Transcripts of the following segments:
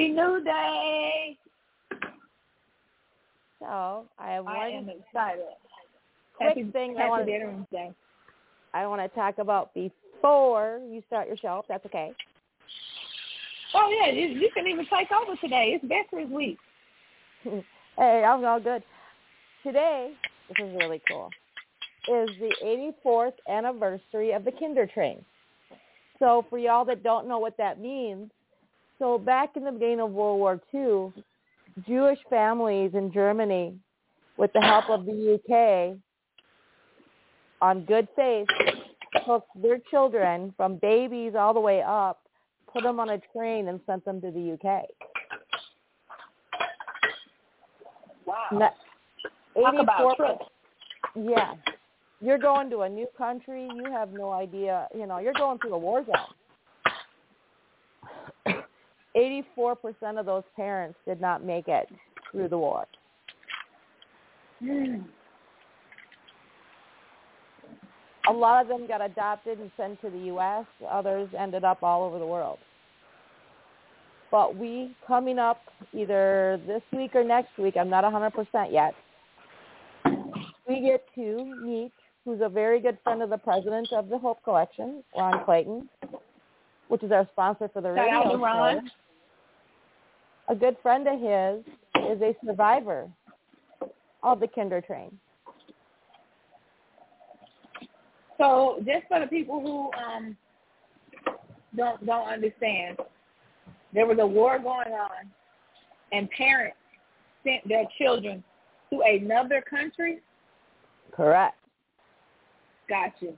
Happy New Day. So I have one I am excited. quick Happy, thing I Happy want Veterans Day. I want to talk about before you start your show. If that's okay. Oh yeah, you, you can even take over today. It's Veterans Week. hey, I'm all good. Today, this is really cool, is the 84th anniversary of the Kinder Train. So for y'all that don't know what that means, so back in the beginning of World War II, Jewish families in Germany, with the help of the UK, on good faith, took their children from babies all the way up, put them on a train and sent them to the UK. Wow. Talk about 84 trips. Yeah. You're going to a new country. You have no idea. You know, you're going through a war zone. 84% of those parents did not make it through the war. A lot of them got adopted and sent to the U.S. Others ended up all over the world. But we, coming up either this week or next week, I'm not 100% yet, we get to meet who's a very good friend of the president of the Hope Collection, Ron Clayton, which is our sponsor for the Shout radio show. Ron. A good friend of his is a survivor of the Kinder Train. So just for the people who um don't don't understand, there was a war going on, and parents sent their children to another country. Correct. Gotcha.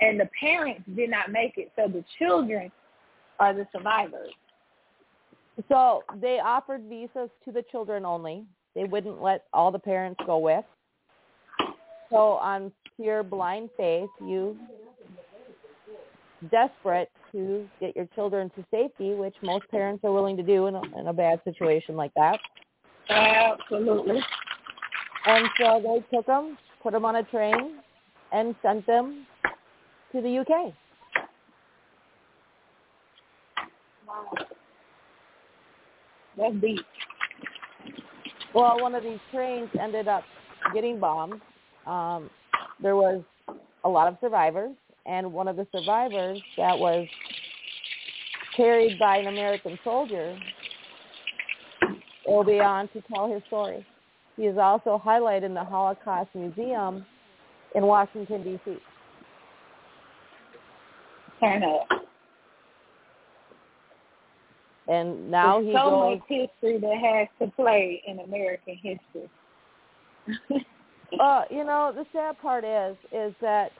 And the parents did not make it, so the children are the survivors. So they offered visas to the children only. They wouldn't let all the parents go with. So on pure blind faith, you desperate to get your children to safety, which most parents are willing to do in a, in a bad situation like that. Absolutely. And so they took them, put them on a train, and sent them to the UK. Wow. That's deep. Well, one of these trains ended up getting bombed. Um, there was a lot of survivors, and one of the survivors that was carried by an American soldier will be on to tell his story. He is also highlighted in the Holocaust Museum in Washington, D.C. Turn up. And now There's he so goes, much history that has to play in American history. uh, you know, the sad part is, is that,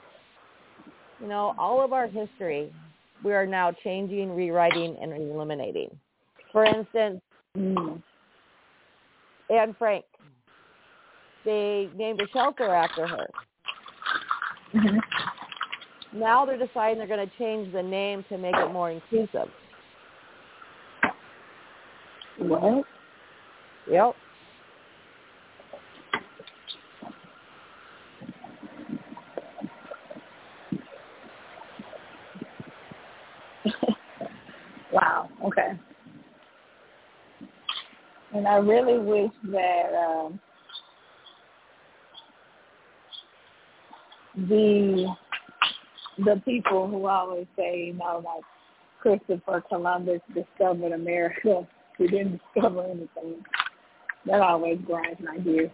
you know, all of our history, we are now changing, rewriting, and eliminating. For instance, mm. Anne Frank, they named a shelter after her. Mhm. Now they're deciding they're going to change the name to make it more inclusive. What? Yep. wow. Okay. And I really wish that um, the the people who always say, you know, like Christopher Columbus discovered America, he didn't discover anything. That always grinds my gears.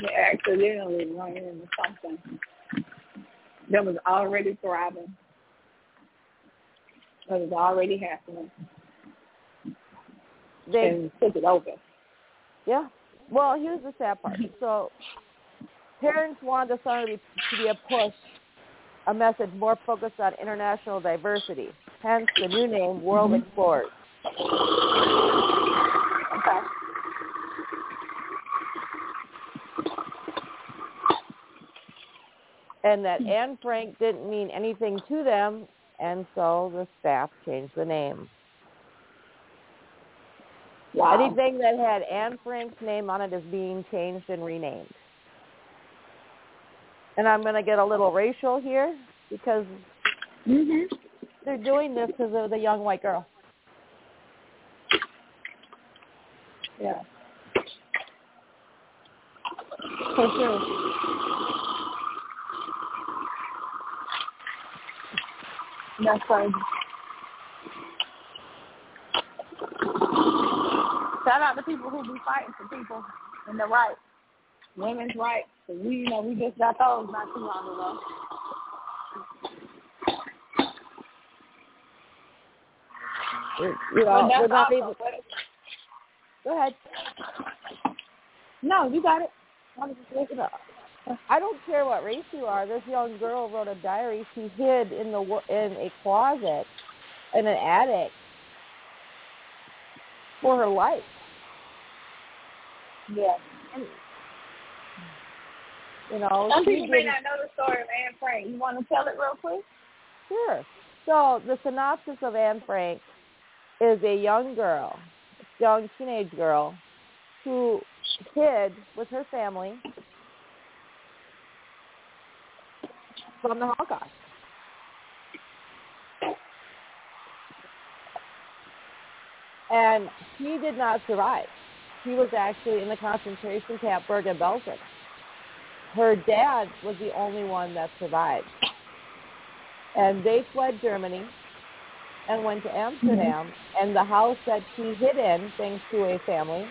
They accidentally ran into something that was already thriving, that was already happening, They and took it over. Yeah. Well, here's the sad part. So parents wanted the song to be, to be a push, a message more focused on international diversity. Hence the new name, World Explorers. Okay. And that Anne Frank didn't mean anything to them, and so the staff changed the name. Wow. Anything that had Anne Frank's name on it is being changed and renamed. and I'm going to get a little racial here because Mhm. They're doing this because of the young white girl. Yeah. For sure. That's crazy. Shout out to people who be fighting for people and the rights, women's rights. we, you know, we just got those not too long ago. You know, that's we're not But- go ahead. No, you got it. I was just listening. I don't care what race you are. This young girl wrote a diary she hid in the in a closet in an attic for her life. Yeah. And, you know, Some people may not know the story of Anne Frank. You want to tell it real quick? Sure. So the synopsis of Anne Frank is a young girl, young teenage girl, who hid with her family from the Holocaust. And she did not survive. She was actually in the concentration camp Bergen-Belsen. Her dad was the only one that survived and they fled Germany and went to mm-hmm. Amsterdam. And the house that she hid in, thanks to a family,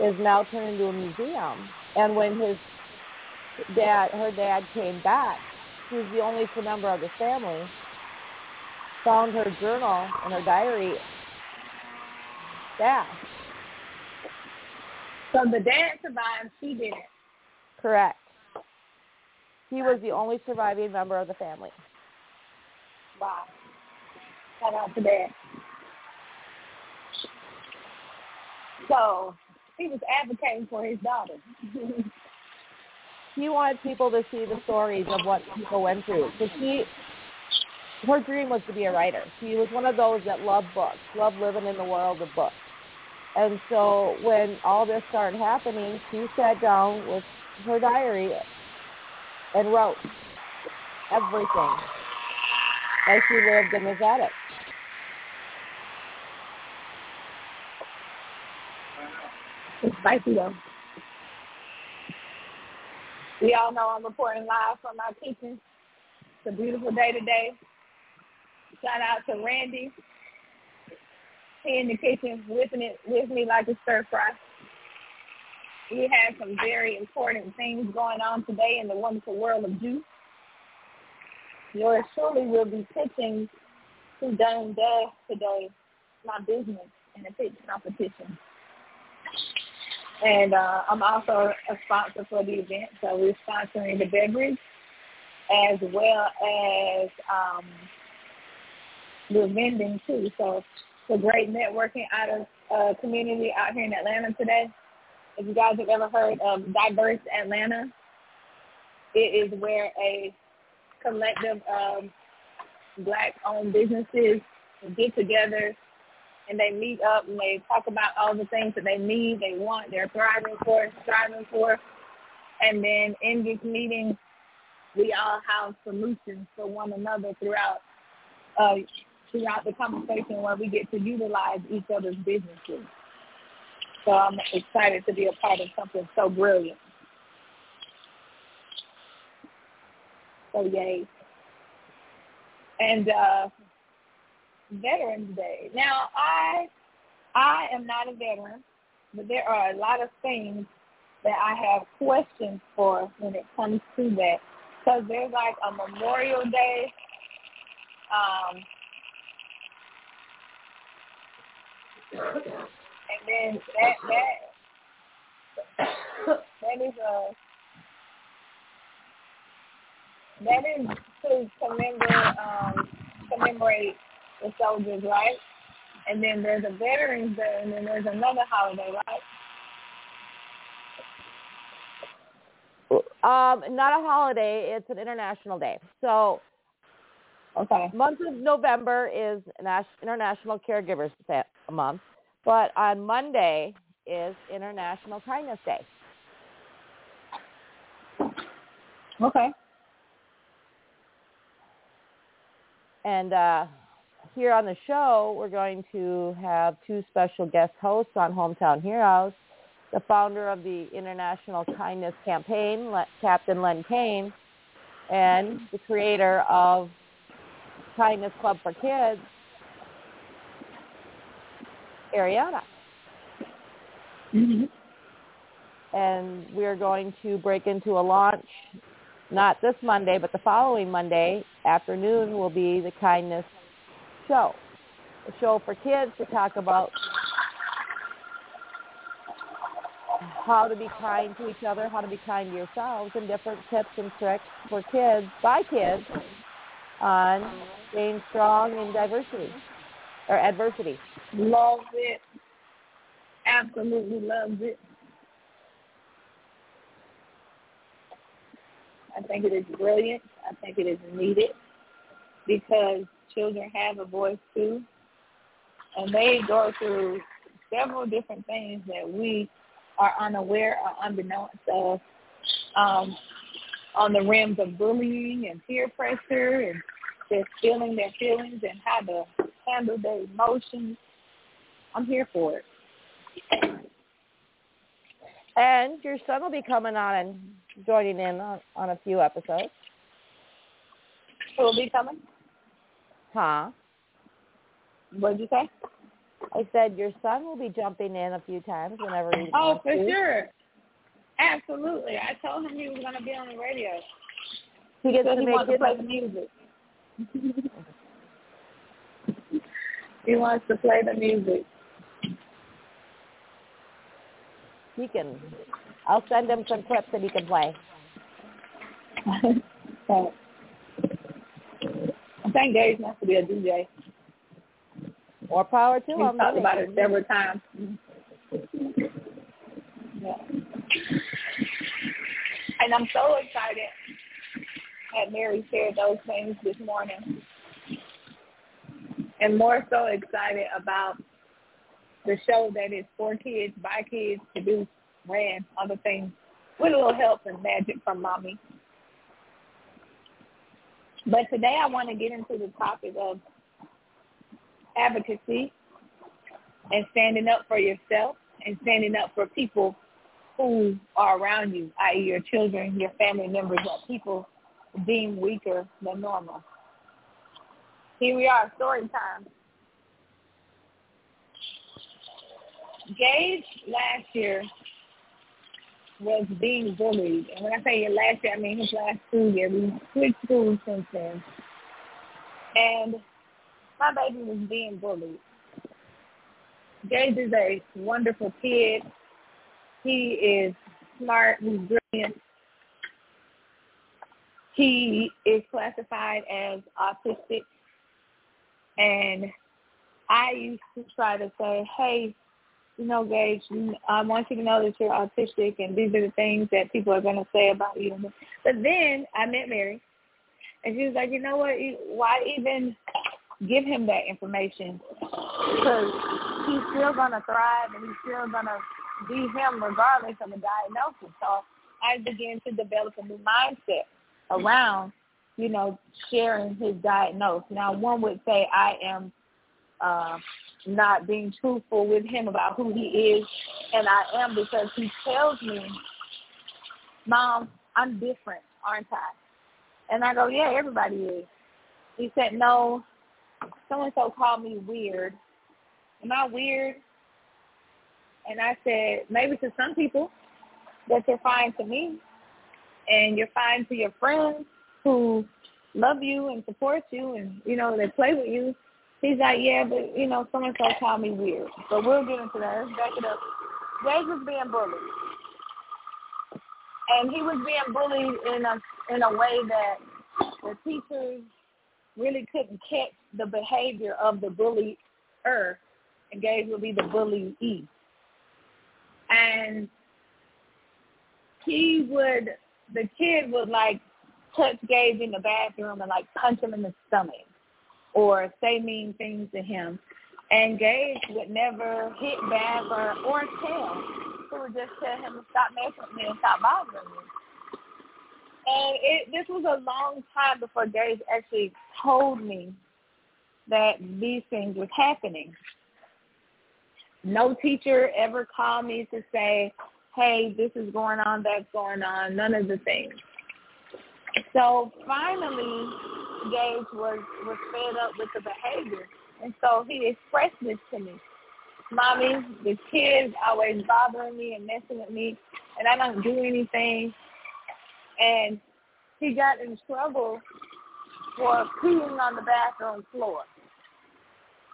is now turned into a museum. And when his dad, her dad, came back, she was the only member of the family. Found her journal and her diary stashed. So the dad survived. She didn't. Correct. He was the only surviving member of the family. Wow. Shout out to that. So he was advocating for his daughter. he wanted people to see the stories of what people went through. Because he, her dream was to be a writer. She was one of those that loved books, loved living in the world of books. And so when all this started happening, she sat down with her diary and wrote everything as she lived in this attic. Spicy though. We all know I'm reporting live from my kitchen. It's a beautiful day today. Shout out to Randy. He in the kitchen whipping it with me like a stir fry. We have some very important things going on today in the wonderful world of juice. Yours truly will be pitching to Dame Dash today, my business in a pitch competition. And uh, I'm also a sponsor for the event, so we're sponsoring the beverage as well as um, the vending too. So it's a great networking out of uh, community out here in Atlanta today. If you guys have ever heard of Diverse Atlanta, it is where a collective of black-owned businesses get together and they meet up and they talk about all the things that they need, they want, they're thriving for, striving for. And then in this meeting, we all have solutions for one another throughout uh, throughout the conversation where we get to utilize each other's businesses. So I'm excited to be a part of something so brilliant. So yay. And uh, Veterans Day. Now I I am not a veteran, but there are a lot of things that I have questions for when it comes to that. Because there's like a Memorial Day, um, and then that that that is a that is to commemorate um, commemorate the soldiers, right? And then there's a Veterans Day, and then there's another holiday, right? Um, not a holiday; it's an international day. So, Okay. month of November is International Caregivers Month, but on Monday is International Kindness Day. Okay. And uh, here on the show, we're going to have two special guest hosts on Hometown Heroes. The founder of the International Kindness Campaign, Captain Len Kane, and the creator of Kindness Club for Kids, Ariana. Mm-hmm. And we are going to break into a launch not this Monday, but the following Monday afternoon will be the Kindness Show. A show for kids to talk about how to be kind to each other, how to be kind to yourselves, and different tips and tricks for kids, by kids, on staying strong in diversity or adversity. Love it. Absolutely loves it. I think it is brilliant. I think it is needed because children have a voice too. And they go through several different things that we are unaware or unbeknownst of um, on the rims of bullying and peer pressure and just feeling their feelings and how to handle their emotions. I'm here for it. And your son will be coming on and joining in on, on a few episodes. Who will be coming? Huh? What did you say? I said your son will be jumping in a few times whenever he Oh, for to. sure. Absolutely. I told him he was going to be on the radio. He gets so to he make to play the music. he wants to play the music. He can. I'll send him some clips that he can play. I think Gage wants to be a DJ. More power to We've talked about it several times. Yeah. And I'm so excited that Mary shared those things this morning. And more so excited about the show that is for kids, by kids, produced, ran, other things, with a little help and magic from mommy. But today I want to get into the topic of advocacy and standing up for yourself and standing up for people who are around you, i.e. your children, your family members, that people deem weaker than normal. Here we are, story time. Gage last year was being bullied. And when I say last year, I mean his last school year. We switched schools since then. And my baby was being bullied. Gage is a wonderful kid. He is smart. He's brilliant. He is classified as autistic. And I used to try to say, hey, you know, Gage, I want you to know that you're autistic and these are the things that people are going to say about you. But then I met Mary and she was like, you know what, why even give him that information? Because he's still going to thrive and he's still going to be him regardless of the diagnosis. So I began to develop a new mindset around, you know, sharing his diagnosis. Now, one would say I am uh, not being truthful with him about who he is, and I am because he tells me, Mom, I'm different, aren't I? And I go, yeah, everybody is. He said, no, so-and-so called me weird. Am I weird? And I said, maybe to some people, but you're fine to me. And you're fine to your friends who love you and support you and, you know, they play with you. He's like, yeah, but, you know, so-and-so called me weird. But we'll get into that. Let's back it up. Jay was being bullied. And he was being bullied in a in a way that the teachers really couldn't catch the behavior of the bullier, and Gage would be the bullyee. And he would, the kid would like touch Gage in the bathroom and like punch him in the stomach or say mean things to him. And Gage would never hit back or, or tell. He would just tell him to stop messing with me and stop bothering me. And it this was a long time before Gage actually told me that these things was happening. No teacher ever called me to say, hey, this is going on, that's going on, none of the things. So finally, Gage was, was fed up with the behavior. And so he expressed this to me. Mommy, the kids always bothering me and messing with me, and I don't do anything. And he got in trouble for peeing on the bathroom floor.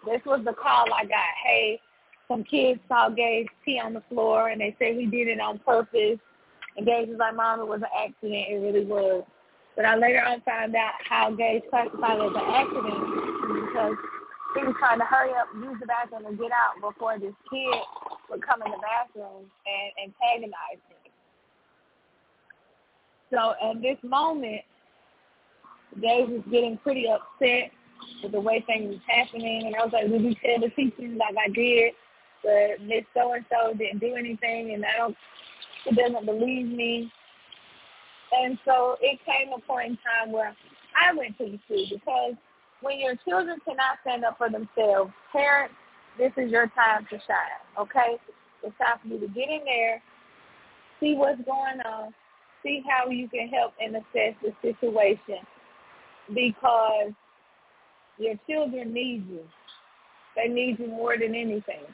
This was the call I got. Hey, some kids saw Gage pee on the floor and they said we did it on purpose. And Gage was like, Mom, it was an accident. It really was. But I later on found out how Gage classified it as an accident because he was trying to hurry up, use the bathroom, and get out before this kid would come in the bathroom and antagonize him. So at this moment, Gage was getting pretty upset with the way things was happening, and I was like, "Did you tell the teachers like I did?" but Miss So and So didn't do anything, and I don't, she doesn't believe me. And so it came a point in time where I went to the school because when your children cannot stand up for themselves, parents, this is your time to shine. Okay, it's time for you to get in there, see what's going on, see how you can help and assess the situation because your children need you. They need you more than anything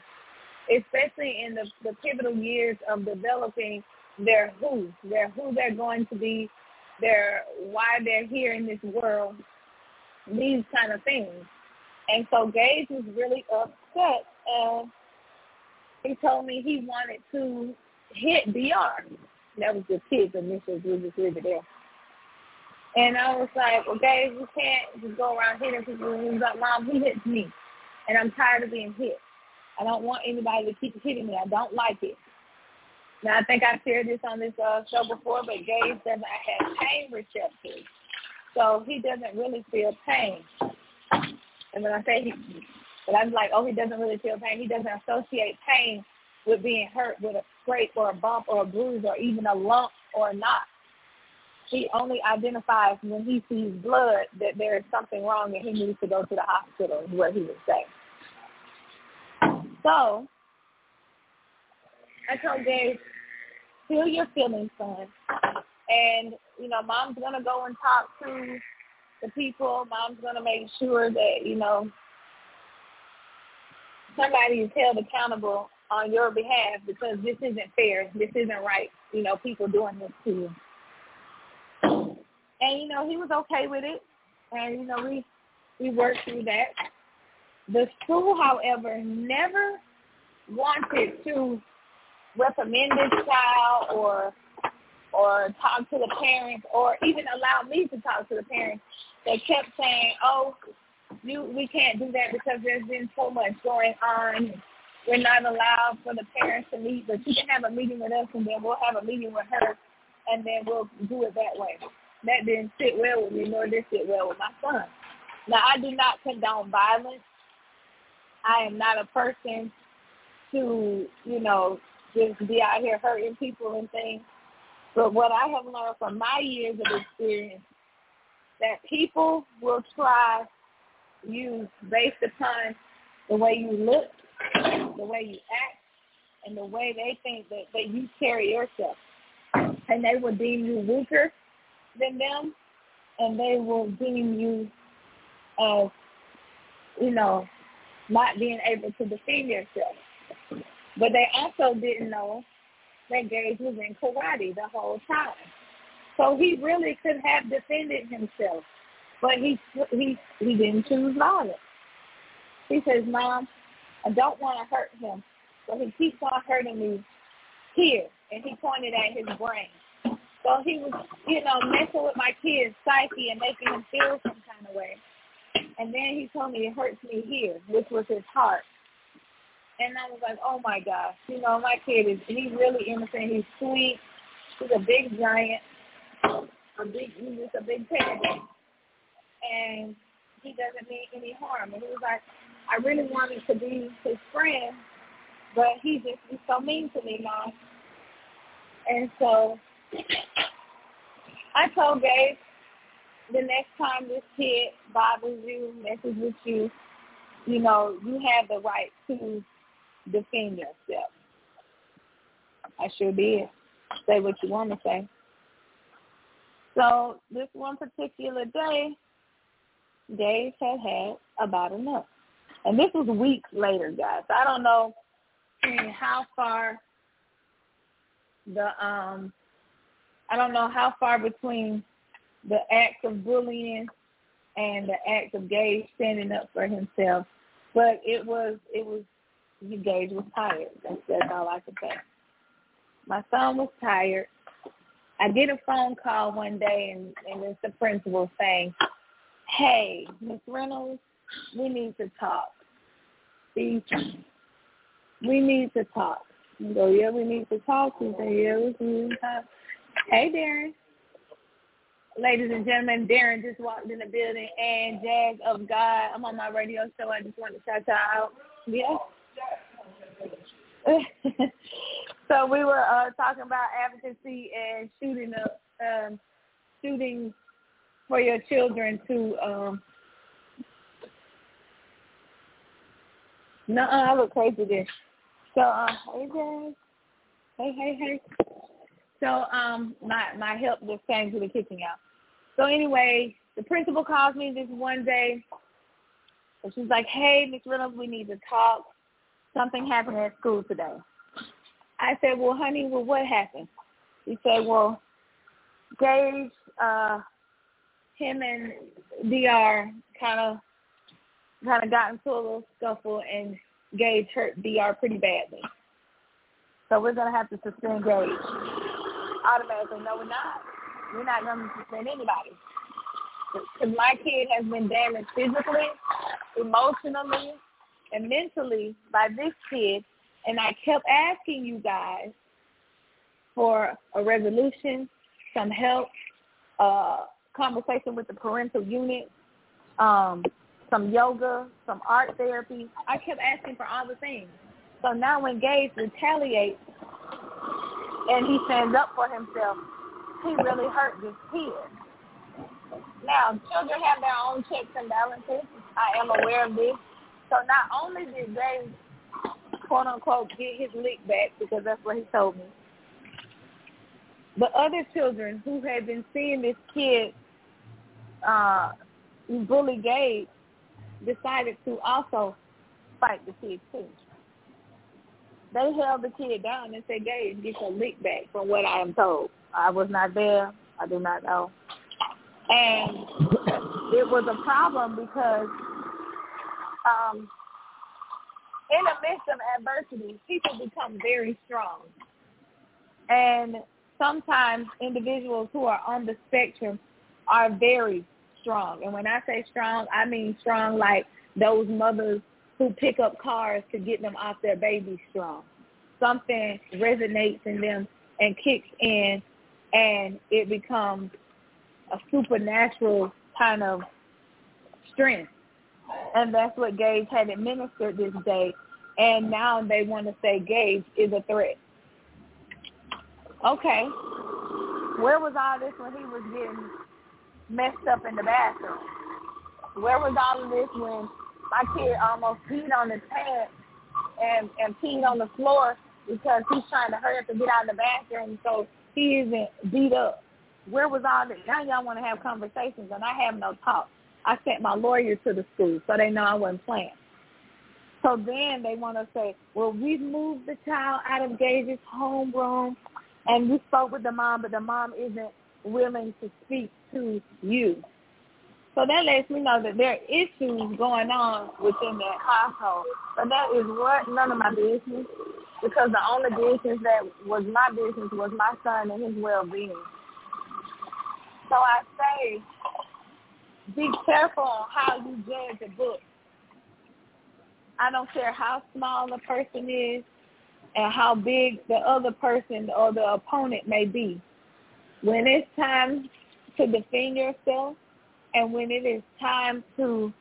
especially in the, the pivotal years of developing their who, their who they're going to be, their why they're here in this world, these kind of things. And so Gage was really upset and he told me he wanted to hit DR. That was the kids initials, we just leave it there. And I was like, well, Gage, you can't just go around hitting people. He was like, Mom, he hits me. And I'm tired of being hit. I don't want anybody to keep hitting me. I don't like it. Now, I think I shared this on this uh, show before, but Gage doesn't have pain receptors. So he doesn't really feel pain. And when I say he, but I'm like, oh, he doesn't really feel pain. He doesn't associate pain with being hurt with a scrape or a bump or a bruise or even a lump or a knot. He only identifies when he sees blood that there is something wrong and he needs to go to the hospital, is what he would say. So I told Gage, feel your feelings, son. And, you know, mom's going to go and talk to the people. Mom's going to make sure that, you know, somebody is held accountable on your behalf because this isn't fair. This isn't right. You know, people doing this to you. And, you know, he was okay with it. And, you know, we, we worked through that. The school, however, never wanted to reprimand this child or or talk to the parents or even allow me to talk to the parents. They kept saying, "Oh, you we can't do that because there's been so much going on. We're not allowed for the parents to meet, but you can have a meeting with us and then we'll have a meeting with her and then we'll do it that way." That didn't sit well with me, nor did it sit well with my son. Now, I do not condone violence. I am not a person to, you know, just be out here hurting people and things. But what I have learned from my years of experience, that people will try you based upon the way you look, the way you act, and the way they think that, that you carry yourself. And they will deem you weaker than them, and they will deem you as, you know, not being able to defend yourself. But they also didn't know that Gage was in karate the whole time. So he really could have defended himself, but he he he didn't choose violence. He says, "Mom, I don't want to hurt him, but he keeps on hurting me here." And he pointed at his brain. So he was, you know, messing with my kid's psyche and making him feel some kind of way. And then he told me it hurts me here, which was his heart. And I was like, oh my gosh, you know, my kid is, he's really innocent. He's sweet. He's a big giant. A big, he's just a big panda. And he doesn't mean any harm. And he was like, I really wanted to be his friend, but he just he's so mean to me, mom. And so I told Gage the next time this kid bothers you, messes with you, you know, you have the right to defend yourself. I sure did. Say what you want to say. So this one particular day, Gage had had about enough. And this was weeks later, guys. I don't know how far the um I don't know how far between the act of bullying and the act of Gage standing up for himself. But it was it was Gage was tired. That's that's all I can say. My son was tired. I get a phone call one day and, and it's the principal saying, Hey, Miss Reynolds, we need to talk. See, we need to talk. I go, yeah, we need to talk. He said, yeah, we need to talk. Hey, Darren. Ladies and gentlemen, Darren just walked in the building and Jazz of God. I'm on my radio show. I just want to shout y'all out. Yeah. so we were uh, talking about advocacy and shooting up, um, shooting for your children to. Um, no, I look crazy there. So, uh, hey, Jazz. Hey, hey, hey. So, um, my my help just came to the kitchen, y'all. So anyway, the principal calls me this one day, and she's like, "Hey, Miss Reynolds, we need to talk. Something happened at school today." I said, "Well, honey, well, what happened?" She said, "Well, Gage, uh, him and Dr. kind of kind of got into a little scuffle, and Gage hurt Dr. pretty badly. So we're gonna have to suspend Gage automatically. No, we're not. We're not gonna suspend anybody. Because my kid has been damaged physically, emotionally, and mentally by this kid, and I kept asking you guys for a resolution, some help, uh, conversation with the parental unit, um, some yoga, some art therapy. I kept asking for all the things. So now when Gage retaliates and he stands up for himself, he really hurt this kid. Now, children have their own checks and balances. I am aware of this. So not only did Gage, quote unquote, get his lick back, because that's what he told me, but other children who had been seeing this kid uh, bully Gage decided to also fight the kid too. They held the kid down and said, Gage, get your lick back from what I am told. I was not there. I do not know. And it was a problem because um, in the midst of adversity, people become very strong. And sometimes individuals who are on the spectrum are very strong. And when I say strong, I mean strong like those mothers who pick up cars to get them off their babies strong. Something resonates in them and kicks in and it becomes a supernatural kind of strength. And that's what Gage had administered this day. And now they want to say Gage is a threat. Okay. Where was all this when he was getting messed up in the bathroom. Where was all of this when my kid almost peed on his pants and and peed on the floor because he's trying to hurry up to get out of the bathroom so he isn't beat up. Where was all this? Now y'all want to have conversations and I have no talk. I sent my lawyer to the school so they know I wasn't playing. So then they want to say, well, we've moved the child out of Gage's homeroom and we spoke with the mom, but the mom isn't willing to speak to you. So that lets me know that there are issues going on within that household. But that is what none of my business because the only business that was my business was my son and his well-being. So I say, be careful on how you judge a book. I don't care how small the person is and how big the other person or the opponent may be. When it's time to defend yourself and when it is time to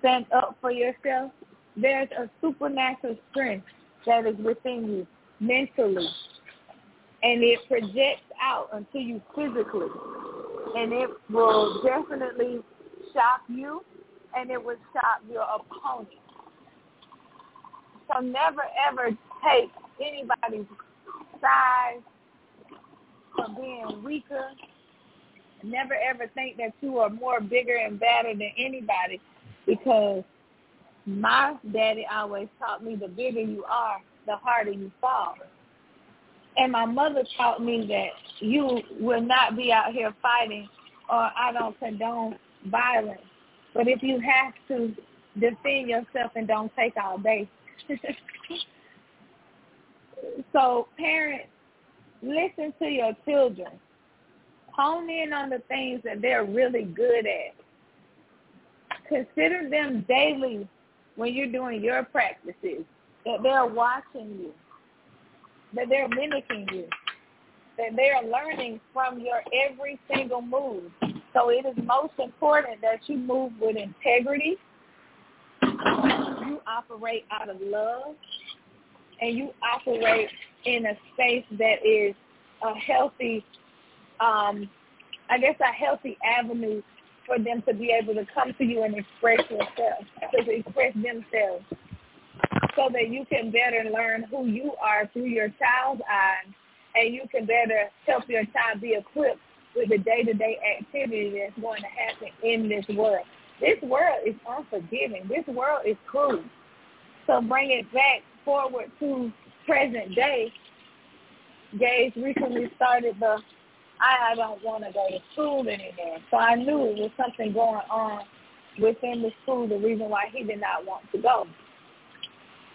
stand up for yourself, there's a supernatural strength that is within you mentally. And it projects out unto you physically. and it will definitely shock you, and it will shock your opponent. So never ever take anybody's size for being weaker. Never ever think that you are more bigger and better than anybody because my daddy always taught me the bigger you are, the harder you fall. And my mother taught me that you will not be out here fighting or I don't condone violence. But if you have to defend yourself and don't take all day. so parents, listen to your children. Hone in on the things that they're really good at. Consider them daily when you're doing your practices, that they're watching you, that they're mimicking you, that they're learning from your every single move. So it is most important that you move with integrity, you operate out of love, and you operate in a space that is a healthy, um, I guess a healthy avenue for them to be able to come to you and express yourself, to express themselves, so that you can better learn who you are through your child's eyes, and you can better help your child be equipped with the day-to-day activity that's going to happen in this world. This world is unforgiving. This world is cruel. So bring it back forward to present day. Gage recently started the I don't want to go to school anymore. So I knew it was something going on within the school, the reason why he did not want to go.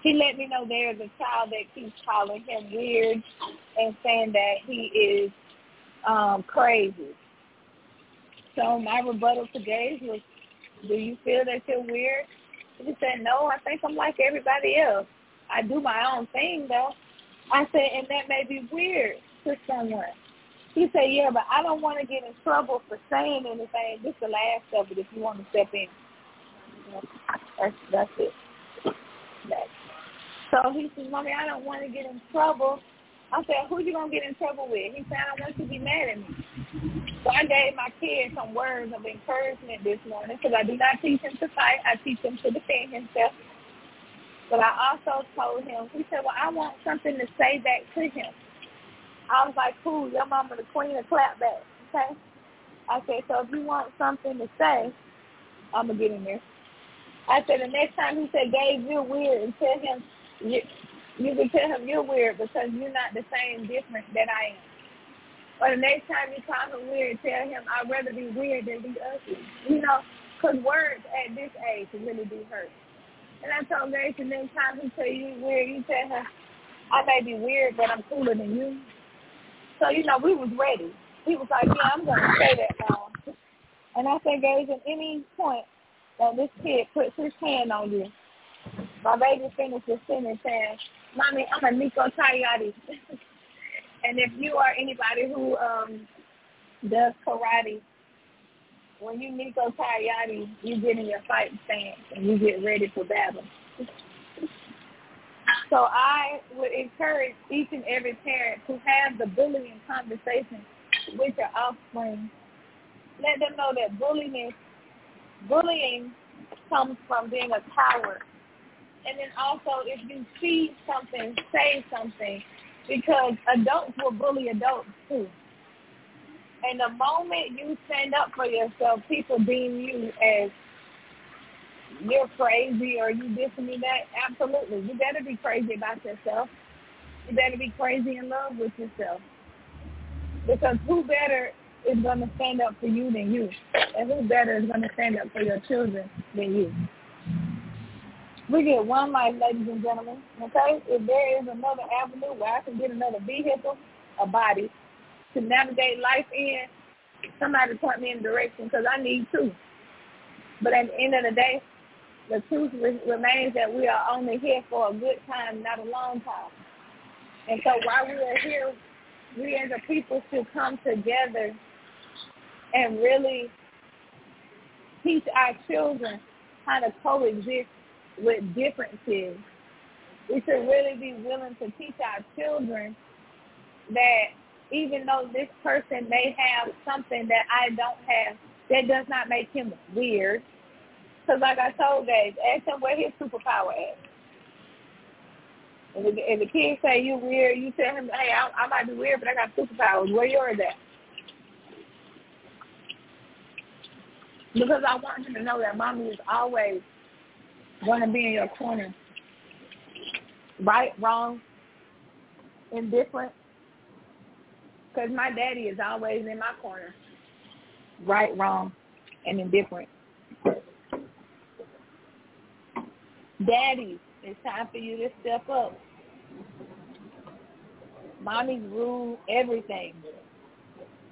He let me know there's a child that keeps calling him weird and saying that he is um, crazy. So my rebuttal to Gage was, do you feel that you're weird? He said, no, I think I'm like everybody else. I do my own thing, though. I said, and that may be weird to someone. He said, yeah, but I don't want to get in trouble for saying anything. This is the last of it if you want to step in. That's, that's it. That's. So he says, Mommy, I don't want to get in trouble. I said, who you to get in trouble with? He said, I want you to be mad at me. So I gave my kids some words of encouragement this morning because I do not teach him to fight. I teach him to defend himself. But I also told him, he said, well, I want something to say back to him. I was like, cool, your mama the queen of clapback, okay? I said, so if you want something to say, I'm going to get in there. I said, the next time he said, Gage, you're weird, and tell him, you, can tell him you're weird because you're not the same different that I am. Or the next time you call him weird, tell him I'd rather be weird than be ugly. You know, because words at this age can really do hurt. And I told Grace, the next time he tell you weird, you tell him, I may be weird, but I'm cooler than you. So, you know, we was ready. He was like, yeah, I'm going to say that now. And I said, Gage, at any point that this kid puts his hand on you, my baby finished the sentence saying, Mommy, I'm a Nico Tayati. and if you are anybody who um does karate, when you Nico Tayati, you get in your fighting stance and you get ready for battle. So I would encourage each and every parent to have the bullying conversation with your offspring. Let them know that bullying, bullying comes from being a coward. And then also, if you see something, say something, because adults will bully adults too. And the moment you stand up for yourself, people deem you as you're crazy or you this and that. Absolutely. You better be crazy about yourself. You better be crazy in love with yourself. Because who better is going to stand up for you than you? And who better is going to stand up for your children than you? We get one life, ladies and gentlemen. Okay? If there is another avenue where I can get another vehicle, a body, to navigate life in, somebody point me in direction because I need two. But at the end of the day, the truth remains that we are only here for a good time, not a long time. And so while we are here, we as a people should come together and really teach our children how to coexist with differences. We should really be willing to teach our children that even though this person may have something that I don't have, that does not make him weird. Because like I told Gage, ask him where his superpower is. If the, the kid say you weird, you tell him, hey, I, I might be weird, but I got superpowers. Where yours at? Because I want him to know that mommy is always going to be in your corner. Right, wrong, indifferent. Because my daddy is always in my corner. Right, wrong, and indifferent. Daddy, it's time for you to step up. Mommies rule everything.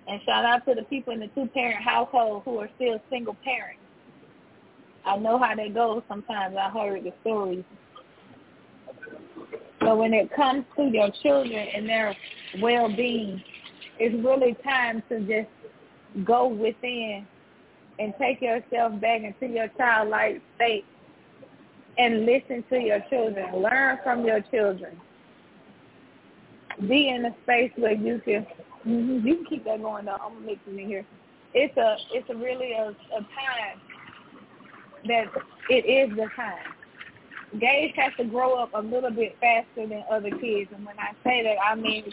And shout out to the people in the two-parent household who are still single parents. I know how they go sometimes. I heard the stories. So when it comes to your children and their well-being, it's really time to just go within and take yourself back into your childlike state and listen to your children. Learn from your children. Be in a space where you can you can keep that going though. I'm gonna mix it here. It's a it's a really a, a time that it is the time. Gage has to grow up a little bit faster than other kids, and when I say that, I mean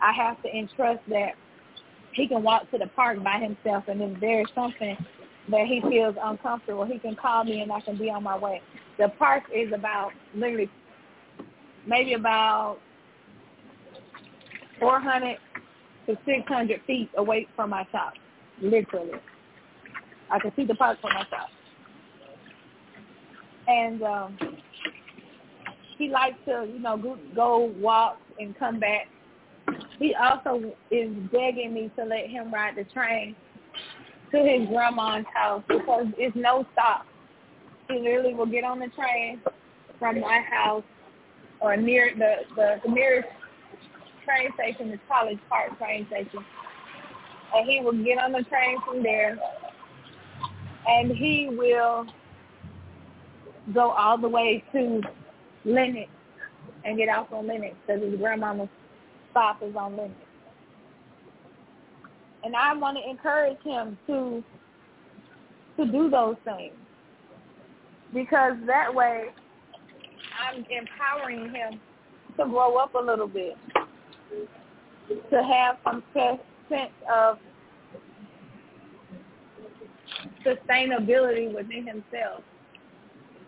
I have to entrust that he can walk to the park by himself, and if there's something that he feels uncomfortable, he can call me, and I can be on my way. The park is about literally maybe about 400 to 600 feet away from my shop, literally. I can see the park from my shop. And um, he likes to, you know, go, go walk and come back. He also is begging me to let him ride the train to his grandma's house because it's no stop. He literally will get on the train from my house or near the, the, the nearest train station is College Park train station. And he will get on the train from there and he will go all the way to Lenox and get off on Lenox because his grandmama's stop is on Lenox. And I want to encourage him to to do those things because that way I'm empowering him to grow up a little bit, to have some sense of sustainability within himself,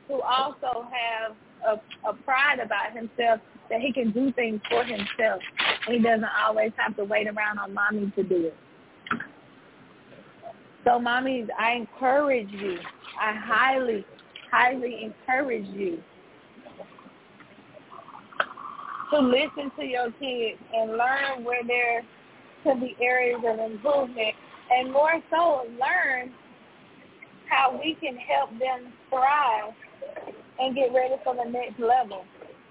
to also have a, a pride about himself that he can do things for himself. He doesn't always have to wait around on mommy to do it. So mommies, I encourage you. I highly, highly encourage you to listen to your kids and learn where there could be areas of improvement and more so learn how we can help them thrive and get ready for the next level.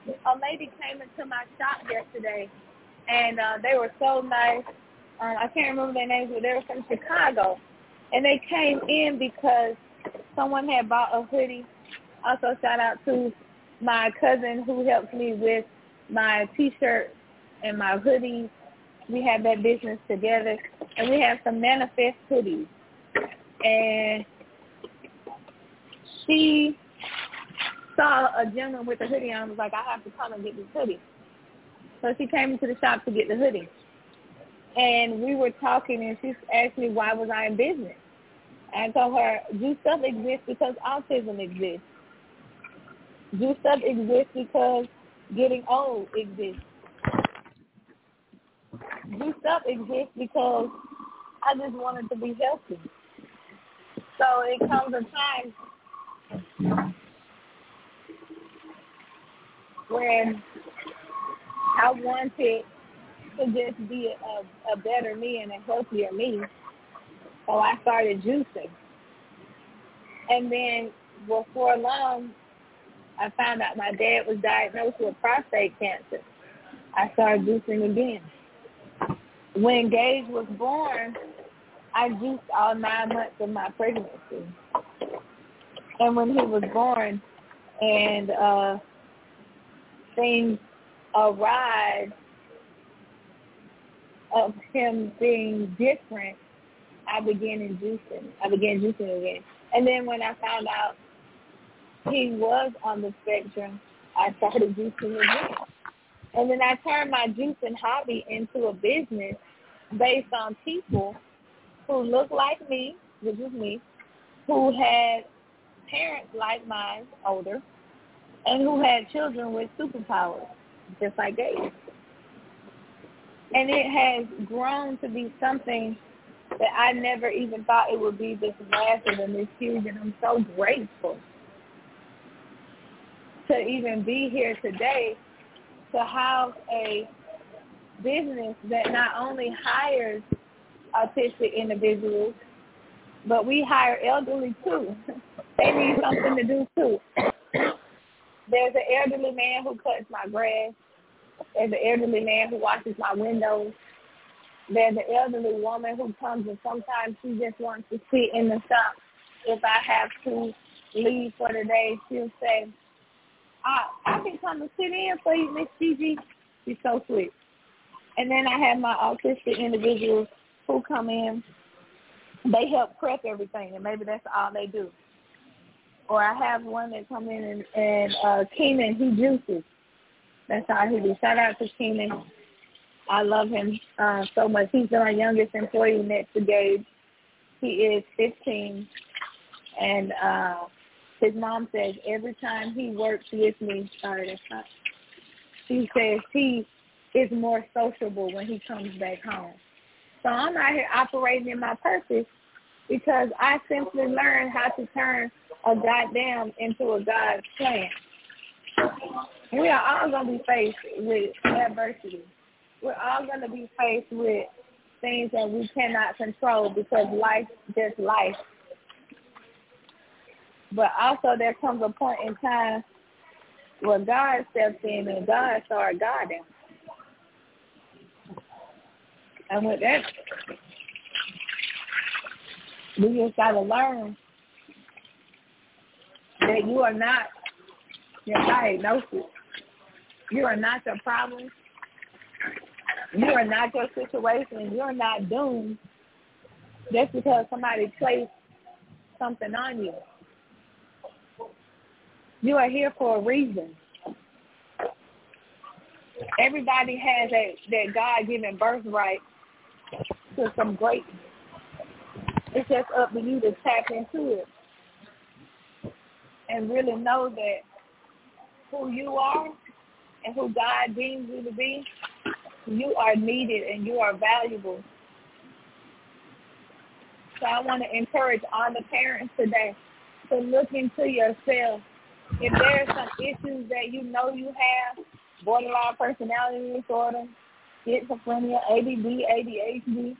A lady came into my shop yesterday and uh, they were so nice. Um, I can't remember their names, but they were from Chicago. And they came in because someone had bought a hoodie. Also, shout out to my cousin who helps me with my T-shirts and my hoodies. We have that business together, and we have some manifest hoodies. And she saw a gentleman with a hoodie on and was like, I have to come and get this hoodie. So she came into the shop to get the hoodie. And we were talking, and she asked me why was I in business. I told her, do stuff exist because autism exists. Do stuff exist because getting old exists. Do stuff exist because I just wanted to be healthy. So it comes a time when I wanted to just be a, a better me and a healthier me so I started juicing. And then before long, I found out my dad was diagnosed with prostate cancer. I started juicing again. When Gage was born, I juiced all nine months of my pregnancy. And when he was born and uh things arrived of him being different, I began inducing. I began juicing again. And then when I found out he was on the spectrum, I started juicing again. And then I turned my juicing hobby into a business based on people who look like me, which is me, who had parents like mine, older, and who had children with superpowers, just like Gage. And it has grown to be something that I never even thought it would be this massive and this huge, and I'm so grateful to even be here today to house a business that not only hires autistic individuals, but we hire elderly too. they need something to do too. There's an elderly man who cuts my grass. There's an elderly man who washes my windows. There's an elderly woman who comes and sometimes she just wants to sit in the shop. If I have to leave for the day, she'll say, I, I can come and sit in for you, Miss Gigi. She's so sweet. And then I have my autistic individuals who come in. They help prep everything, and maybe that's all they do. Or I have one that come in and, and uh, Keenan, he juices. That's all he do. Shout out to Keenan. I love him uh, so much. He's our youngest employee next to Gage. He is 15, and uh, his mom says every time he works with me, sorry, that's not. She says he is more sociable when he comes back home. So I'm out here operating in my purpose because I simply learned how to turn a goddamn into a God's plan. We are all going to be faced with adversity. We're all going to be faced with things that we cannot control because life just life. But also there comes a point in time where God steps in and God starts guiding. And with that, we just got to learn that you are not your diagnosis. You are not your problem. You are not your situation. You are not doomed just because somebody placed something on you. You are here for a reason. Everybody has that God given birthright to some greatness. It's just up to you to tap into it and really know that who you are and who God deems you to be, you are needed and you are valuable. So I want to encourage all the parents today to look into yourself if there are some issues that you know you have, borderline personality disorder, schizophrenia, ADD, ADHD,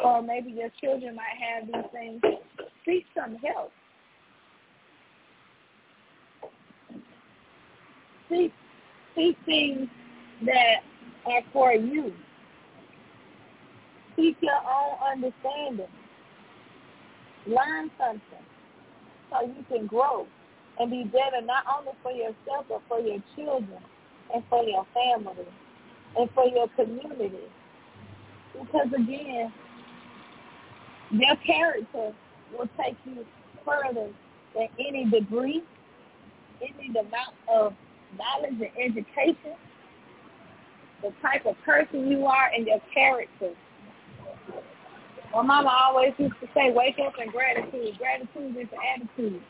or maybe your children might have these things, seek some help. Seek, seek things that are for you. Seek your own understanding. Learn something so you can grow and be better not only for yourself but for your children and for your family and for your community. Because again, your character will take you further than any degree, any amount of knowledge and education, the type of person you are and your character. My mama always used to say, wake up in gratitude. Gratitude is an attitude.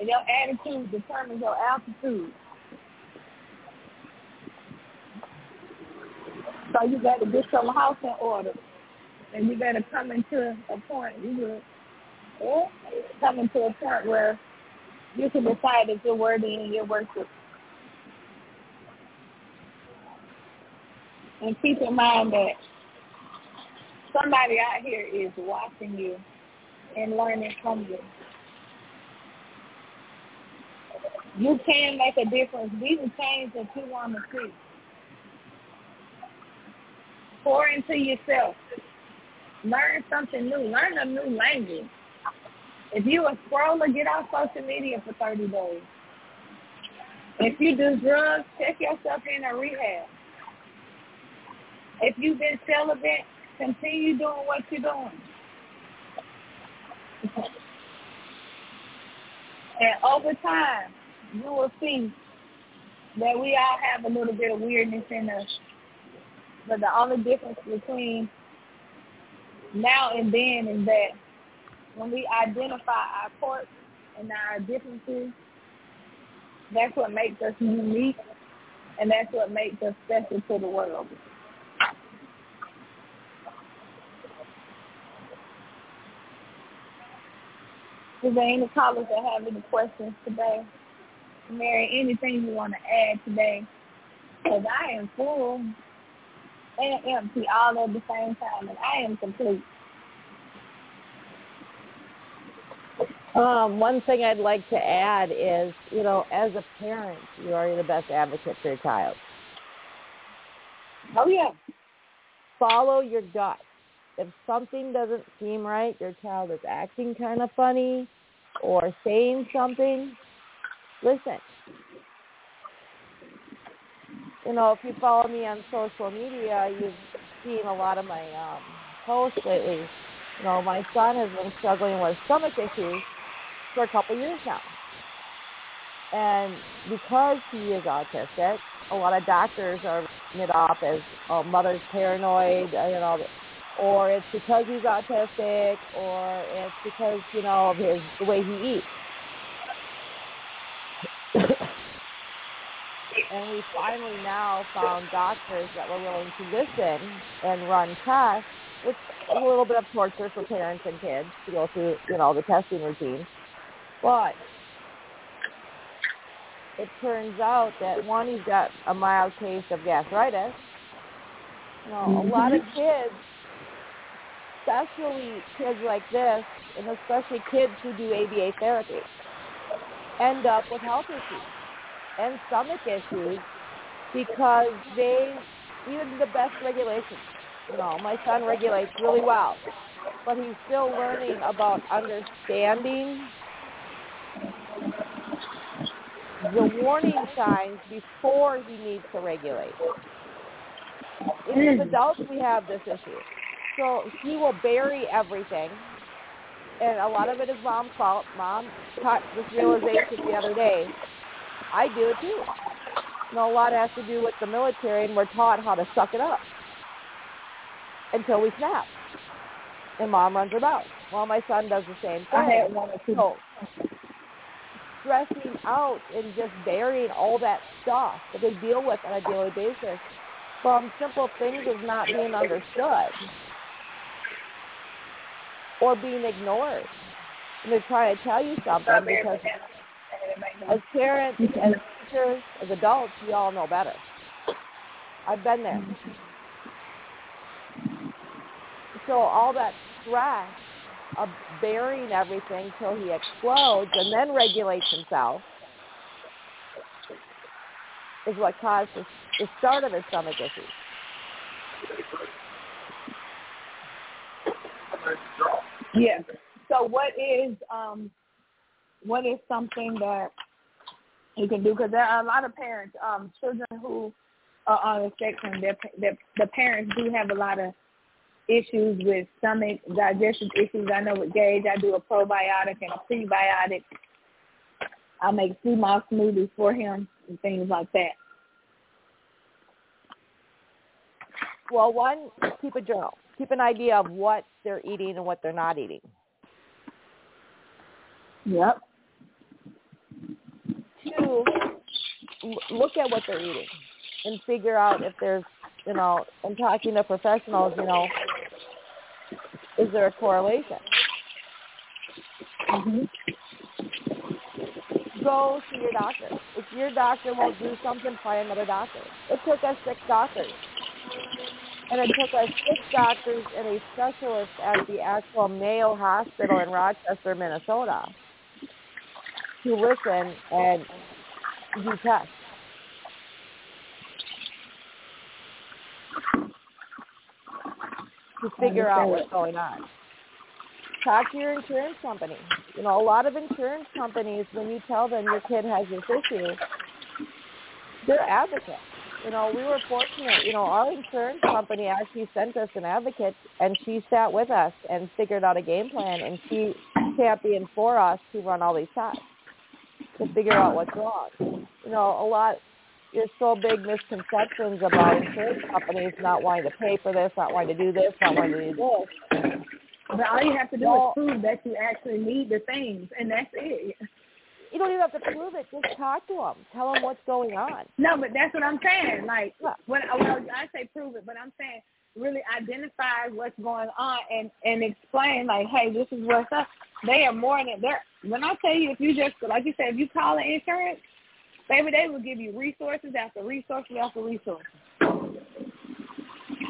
And your attitude determines your altitude. So you to get your house in order. And you to come into a point, you will come into a point where you can decide if you're worthy and you're worth it. And keep in mind that somebody out here is watching you and learning from you. You can make a difference. Be the change that you want to see. Pour into yourself. Learn something new. Learn a new language. If you a scroller, get off social media for 30 days. If you do drugs, check yourself in a rehab. If you've been celibate, continue doing what you're doing. And over time, you will see that we all have a little bit of weirdness in us. But the only difference between now and then is that when we identify our quirks and our differences, that's what makes us unique, and that's what makes us special to the world. Is there any callers that have any questions today? Mary, anything you want to add today? Because I am full and empty all at the same time, and I am complete. Um, one thing I'd like to add is, you know, as a parent, you are the best advocate for your child. Oh yeah. Follow your gut. If something doesn't seem right, your child is acting kind of funny or saying something, listen. You know, if you follow me on social media, you've seen a lot of my um, posts lately. You know, my son has been struggling with stomach issues for a couple years now. And because he is autistic, a lot of doctors are it off as oh, mother's paranoid, you know, or it's because he's autistic, or it's because you know of his the way he eats. and we finally now found doctors that were willing to listen and run tests. It's a little bit of torture for parents and kids to go through, you know, the testing routine. But it turns out that one, he's got a mild case of gastritis. You know, a lot of mm-hmm. kids, especially kids like this, and especially kids who do ABA therapy, end up with health issues and stomach issues because they, even the best regulations, you know, my son regulates really well, but he's still learning about understanding the warning signs before he needs to regulate. As adults, we have this issue. So he will bury everything, and a lot of it is mom's fault. Mom caught this realization the other day. I do it too. Know, a lot has to do with the military, and we're taught how to suck it up until we snap. And mom runs her mouth. Well, my son does the same thing. I or two. So, stressing out and just burying all that stuff that they deal with on a daily basis from simple things of not being understood or being ignored. And they're trying to tell you something because as parents, as teachers, as adults, we all know better. I've been there. So all that stress of burying everything till he explodes and then regulates himself is what caused the, the start of his stomach issues. Yes. So what is um what is something that you can do? Because there are a lot of parents, um, children who are on the spectrum. Their, their the parents do have a lot of issues with stomach digestion issues. I know with Gage, I do a probiotic and a prebiotic. I make sea moss smoothies for him and things like that. Well, one, keep a journal. Keep an idea of what they're eating and what they're not eating. Yep. Two, look at what they're eating and figure out if there's, you know, and talking to professionals, you know, is there a correlation? Mm-hmm. Go to your doctor. If your doctor won't do something, find another doctor. It took us six doctors. And it took us six doctors and a specialist at the actual Mayo Hospital in Rochester, Minnesota to listen and do tests. to figure out what's going on. Talk to your insurance company. You know, a lot of insurance companies, when you tell them your kid has this issue, they're advocates. You know, we were fortunate. You know, our insurance company actually sent us an advocate, and she sat with us and figured out a game plan, and she championed for us to run all these tests to figure out what's wrong. You know, a lot. There's so big misconceptions about insurance companies not wanting to pay for this, not wanting to do this, not wanting to do this. But all you have to do well, is prove that you actually need the things, and that's it you don't even have to prove it. Just talk to them. Tell them what's going on. No, but that's what I'm saying. Like, when well, I say prove it, but I'm saying really identify what's going on and and explain like, hey, this is what's up. They are more than they're. When I tell you, if you just like you said, if you call the insurance, baby, they will give you resources after resources after resources.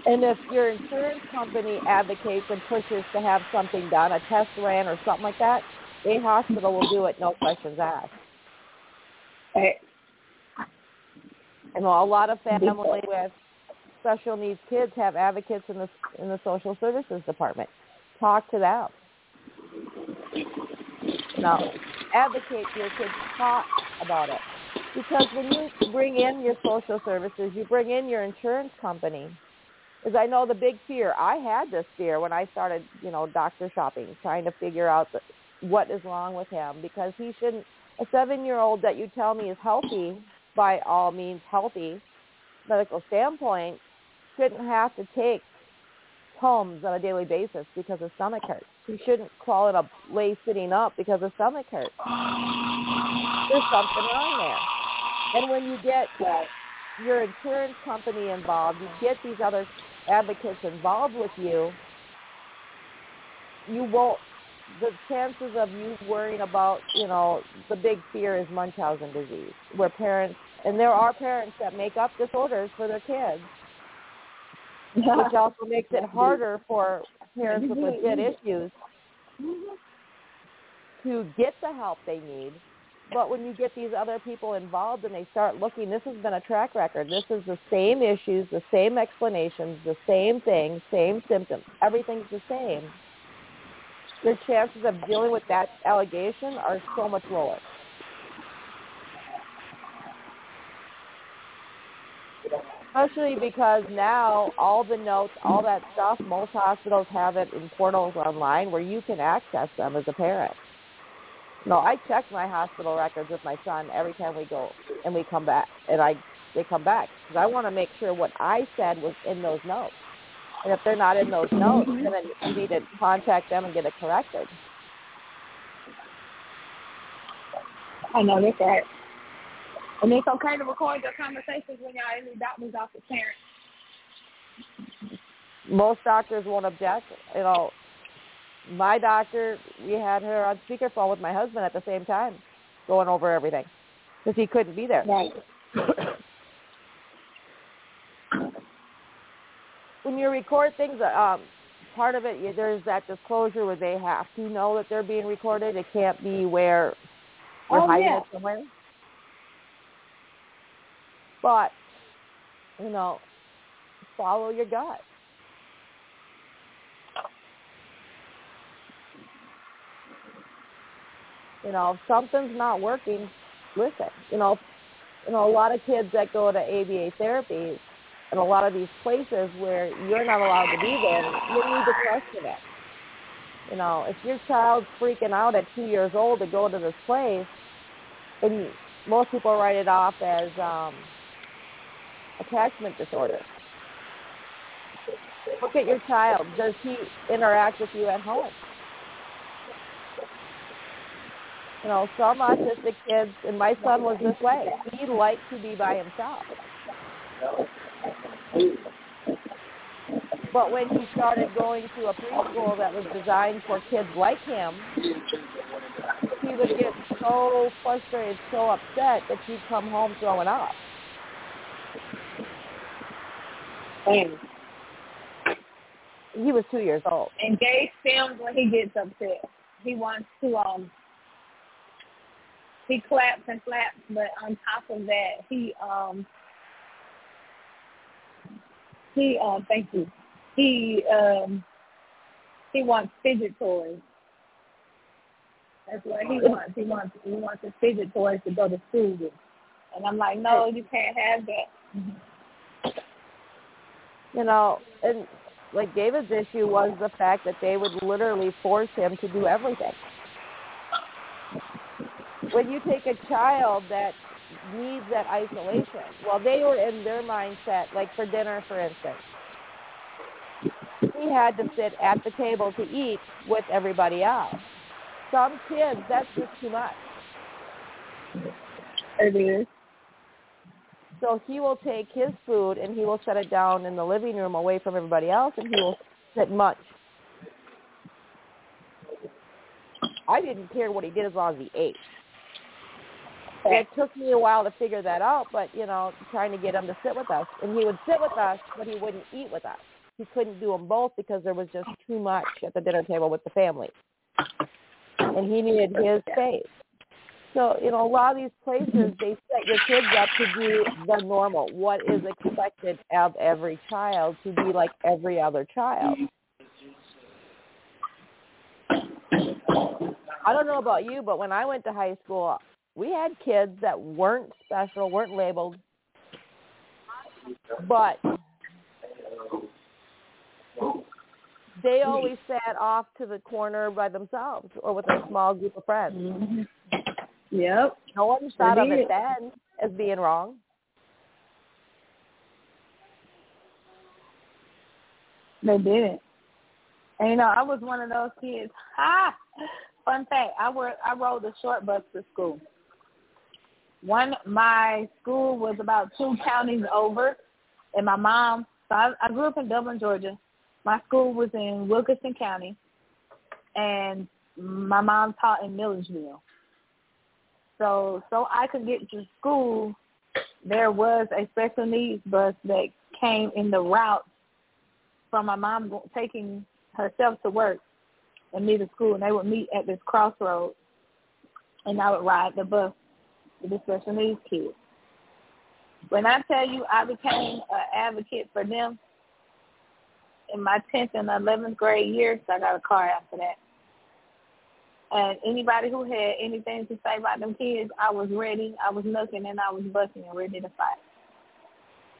And if your insurance company advocates and pushes to have something done, a test ran or something like that, a hospital will do it, no questions asked. Right. And a lot of families with special needs kids have advocates in the in the social services department. Talk to them. Now, advocate your kids. Talk about it. Because when you bring in your social services, you bring in your insurance company. Because I know the big fear. I had this fear when I started, you know, doctor shopping, trying to figure out the, what is wrong with him because he shouldn't a seven year old that you tell me is healthy by all means healthy medical standpoint shouldn't have to take Tums on a daily basis because of stomach hurts. He shouldn't call it a lay sitting up because of stomach hurts. There's something wrong there. And when you get your insurance company involved, you get these other advocates involved with you, you won't the chances of you worrying about, you know, the big fear is Munchausen disease, where parents, and there are parents that make up disorders for their kids, which also makes it harder for parents with legit issues to get the help they need. But when you get these other people involved and they start looking, this has been a track record. This is the same issues, the same explanations, the same things, same symptoms. Everything's the same the chances of dealing with that allegation are so much lower. Especially because now all the notes, all that stuff, most hospitals have it in portals online where you can access them as a parent. No, I check my hospital records with my son every time we go and we come back, and I they come back because I want to make sure what I said was in those notes. And if they're not in those notes, then you need to contact them and get it corrected. I know that's right. And it's okay to record your conversations when y'all in the doctor's office parents. Most doctors won't object. You know, my doctor, we had her on speakerphone with my husband at the same time, going over everything because he couldn't be there. Right. when you record things, um, part of it there's that disclosure where they have to know that they're being recorded. It can't be where we're oh, hiding yeah. it somewhere. But you know, follow your gut. You know, if something's not working, listen. You know, you know, a lot of kids that go to ABA therapy, in a lot of these places where you're not allowed to be there, you need to question it. You know, if your child's freaking out at two years old to go to this place, and most people write it off as um, attachment disorder. Look at your child. Does he interact with you at home? You know, some autistic kids, and my son was this way. He liked to be by himself. But when he started going to a preschool that was designed for kids like him, he would get so frustrated, so upset that he'd come home throwing up. And he was two years old. And Gage films when he gets upset. He wants to um he claps and flaps, but on top of that, he um he uh thank you. He um he wants fidget toys. That's what he wants. He wants he wants his fidget toys to go to school with. And I'm like, no, you can't have that. You know, and like David's issue was the fact that they would literally force him to do everything. When you take a child that needs that isolation, well, they were in their mindset, like for dinner, for instance, he had to sit at the table to eat with everybody else. Some kids, that's just too much. It is. So he will take his food and he will set it down in the living room away from everybody else and he will sit much. I didn't care what he did as long as he ate. It took me a while to figure that out, but you know, trying to get him to sit with us, and he would sit with us, but he wouldn't eat with us. He couldn't do them both because there was just too much at the dinner table with the family, and he needed his space. So, you know, a lot of these places, they set your kids up to do the normal, what is expected of every child to be like every other child. I don't know about you, but when I went to high school, we had kids that weren't special, weren't labeled, but they always sat off to the corner by themselves or with a small group of friends. Mm-hmm. Yep. No one thought of it then as being wrong. They didn't. And you know, I was one of those kids. Ha! Fun fact: I were I rode the short bus to school. One, my school was about two counties over, and my mom. So I, I grew up in Dublin, Georgia. My school was in Wilkinson County, and my mom taught in Milledgeville. So so I could get to school, there was a special needs bus that came in the route from my mom taking herself to work and me to school, and they would meet at this crossroads, and I would ride the bus with the special needs kids. When I tell you I became an advocate for them in my 10th and 11th grade years, I got a car after that. And anybody who had anything to say about them kids, I was ready. I was looking and I was busting and ready to fight.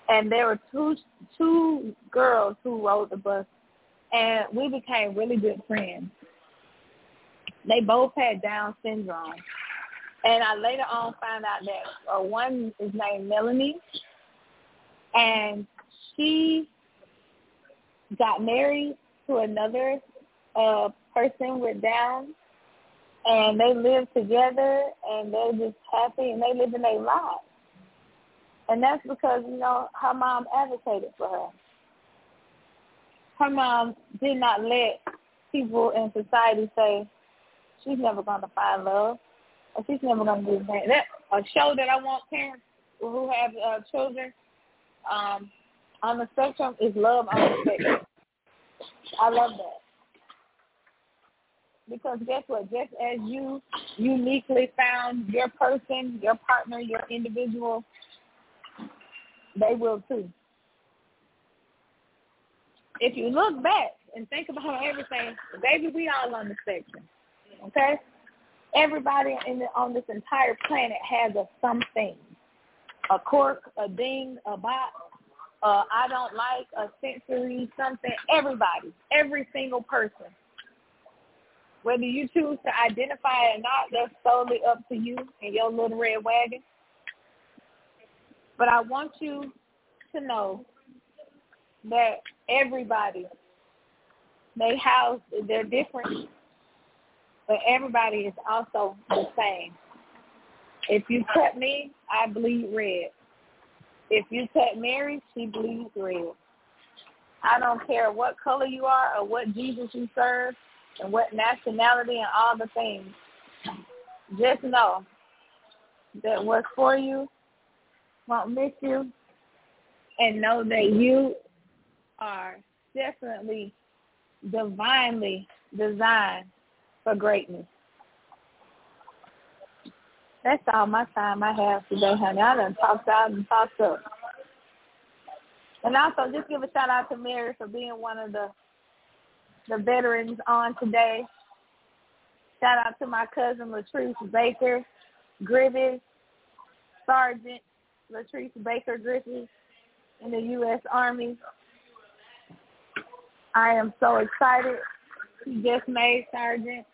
And there were two two girls who rode the bus, and we became really good friends. They both had Down syndrome, and I later on found out that uh, one is named Melanie, and she got married to another uh, person with Down, and they live together, and they're just happy, and they live in their lives. And that's because, you know, her mom advocated for her. Her mom did not let people in society say, she's never going to find love, she's never to do that. that. A show that I want parents who have uh, children um, on the spectrum is Love on the Spectrum. I love that. Because guess what? Just as you uniquely found your person, your partner, your individual, they will too. If you look back and think about everything, baby, we all on the spectrum. Okay? Everybody in the, on this entire planet has a something. A quirk, a ding, a bot, uh, I don't like, a sensory something. Everybody, every single person whether you choose to identify or not, that's solely up to you and your little red wagon. But I want you to know that everybody, they house, they're different, but everybody is also the same. If you cut me, I bleed red. If you cut Mary, she bleeds red. I don't care what color you are or what Jesus you serve and what nationality and all the things. Just know that what's for you won't miss you and know that you are definitely divinely designed for greatness. That's all my time I have today, honey. I done talked out and talked up. And also just give a shout out to Mary for being one of the the veterans on today. Shout out to my cousin Latrice Baker Griffith, Sergeant Latrice Baker Griffith in the U.S. Army. I am so excited. She just made sergeant,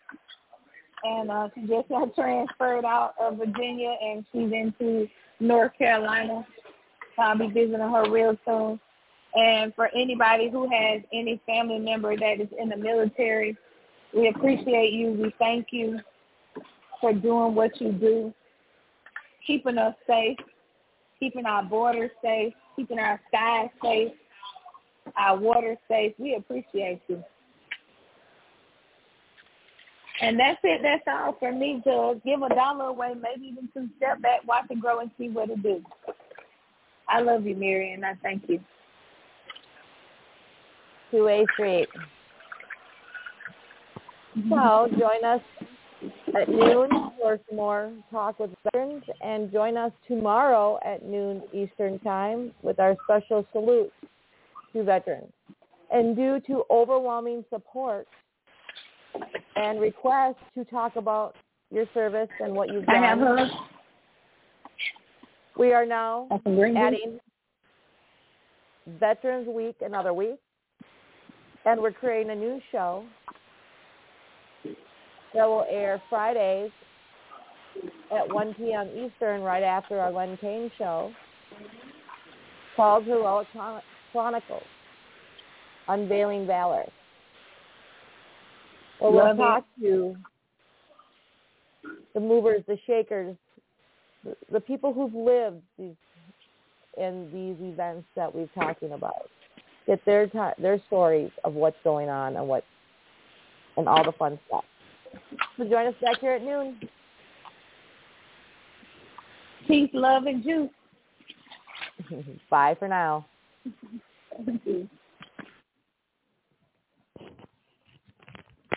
and uh, she just got transferred out of Virginia, and she's into North Carolina. I'll be visiting her real soon. And for anybody who has any family member that is in the military, we appreciate you. We thank you for doing what you do, keeping us safe, keeping our borders safe, keeping our skies safe, our water safe. We appreciate you. And that's it. That's all for me to give a dollar away, maybe even to step back, watch it grow, and see what it do. I love you, Mary, and I thank you. 2A Street. Mm-hmm. So join us at noon for some more talk with veterans, and join us tomorrow at noon Eastern Time with our special salute to veterans. And due to overwhelming support and requests to talk about your service and what you've done, I have her. we are now I can bring you. adding Veterans Week another week, and we're creating a new show that will air Fridays at 1 p.m. Eastern, right after our Len Kane show, called Heroic Chron- Chronicles, Unveiling Valor. Where we'll talk to the movers, the shakers, the, the people who've lived these in these events that we're talking about. Get their ti their stories of what's going on and what and all the fun stuff. So join us back here at noon. Peace, love, and juice. Bye for now. Thank you.